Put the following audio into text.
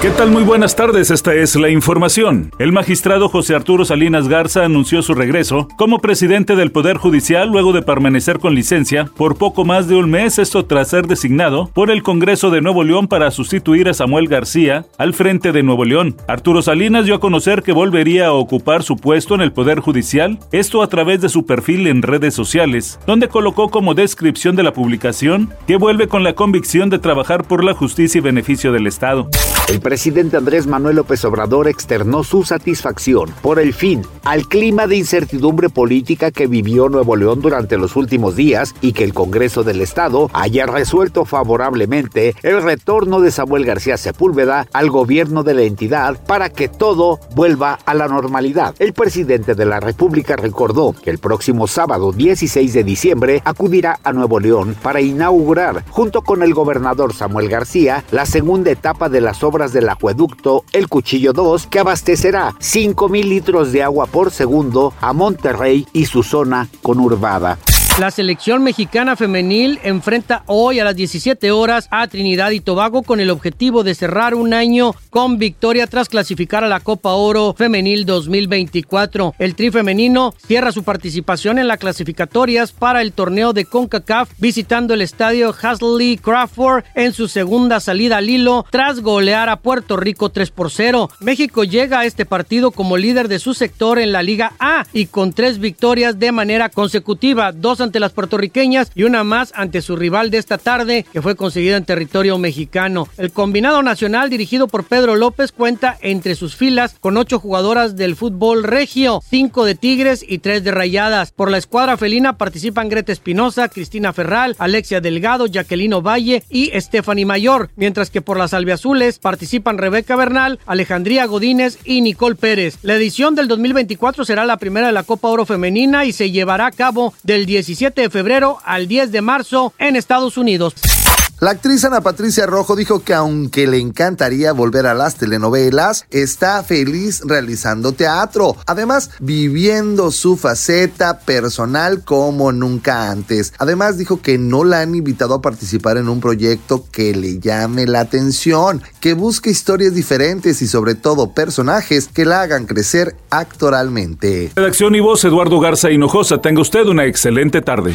¿Qué tal? Muy buenas tardes, esta es la información. El magistrado José Arturo Salinas Garza anunció su regreso como presidente del Poder Judicial luego de permanecer con licencia por poco más de un mes, esto tras ser designado por el Congreso de Nuevo León para sustituir a Samuel García al frente de Nuevo León. Arturo Salinas dio a conocer que volvería a ocupar su puesto en el Poder Judicial, esto a través de su perfil en redes sociales, donde colocó como descripción de la publicación que vuelve con la convicción de trabajar por la justicia y beneficio del Estado. Presidente Andrés Manuel López Obrador externó su satisfacción por el fin al clima de incertidumbre política que vivió Nuevo León durante los últimos días y que el Congreso del Estado haya resuelto favorablemente el retorno de Samuel García Sepúlveda al gobierno de la entidad para que todo vuelva a la normalidad. El presidente de la República recordó que el próximo sábado 16 de diciembre acudirá a Nuevo León para inaugurar, junto con el gobernador Samuel García, la segunda etapa de las obras del acueducto El Cuchillo 2 que abastecerá 5 mil litros de agua por segundo a Monterrey y su zona conurbada. La selección mexicana femenil enfrenta hoy a las 17 horas a Trinidad y Tobago con el objetivo de cerrar un año con victoria tras clasificar a la Copa Oro Femenil 2024. El tri femenino cierra su participación en las clasificatorias para el torneo de CONCACAF visitando el estadio Hasley Crawford en su segunda salida al hilo tras golear a Puerto Rico 3 por 0. México llega a este partido como líder de su sector en la Liga A y con tres victorias de manera consecutiva, dos ante las puertorriqueñas y una más ante su rival de esta tarde, que fue conseguida en territorio mexicano. El combinado nacional dirigido por Pedro López cuenta entre sus filas con ocho jugadoras del fútbol regio, cinco de Tigres y tres de Rayadas. Por la escuadra felina participan Greta Espinosa, Cristina Ferral, Alexia Delgado, Jacqueline Valle y Stephanie Mayor, mientras que por las albiazules participan Rebeca Bernal, Alejandría Godínez y Nicole Pérez. La edición del 2024 será la primera de la Copa Oro Femenina y se llevará a cabo del 17 de febrero al 10 de marzo en Estados Unidos. La actriz Ana Patricia Rojo dijo que aunque le encantaría volver a las telenovelas, está feliz realizando teatro, además viviendo su faceta personal como nunca antes. Además dijo que no la han invitado a participar en un proyecto que le llame la atención, que busque historias diferentes y sobre todo personajes que la hagan crecer actoralmente. Redacción y voz Eduardo Garza Hinojosa, tenga usted una excelente tarde.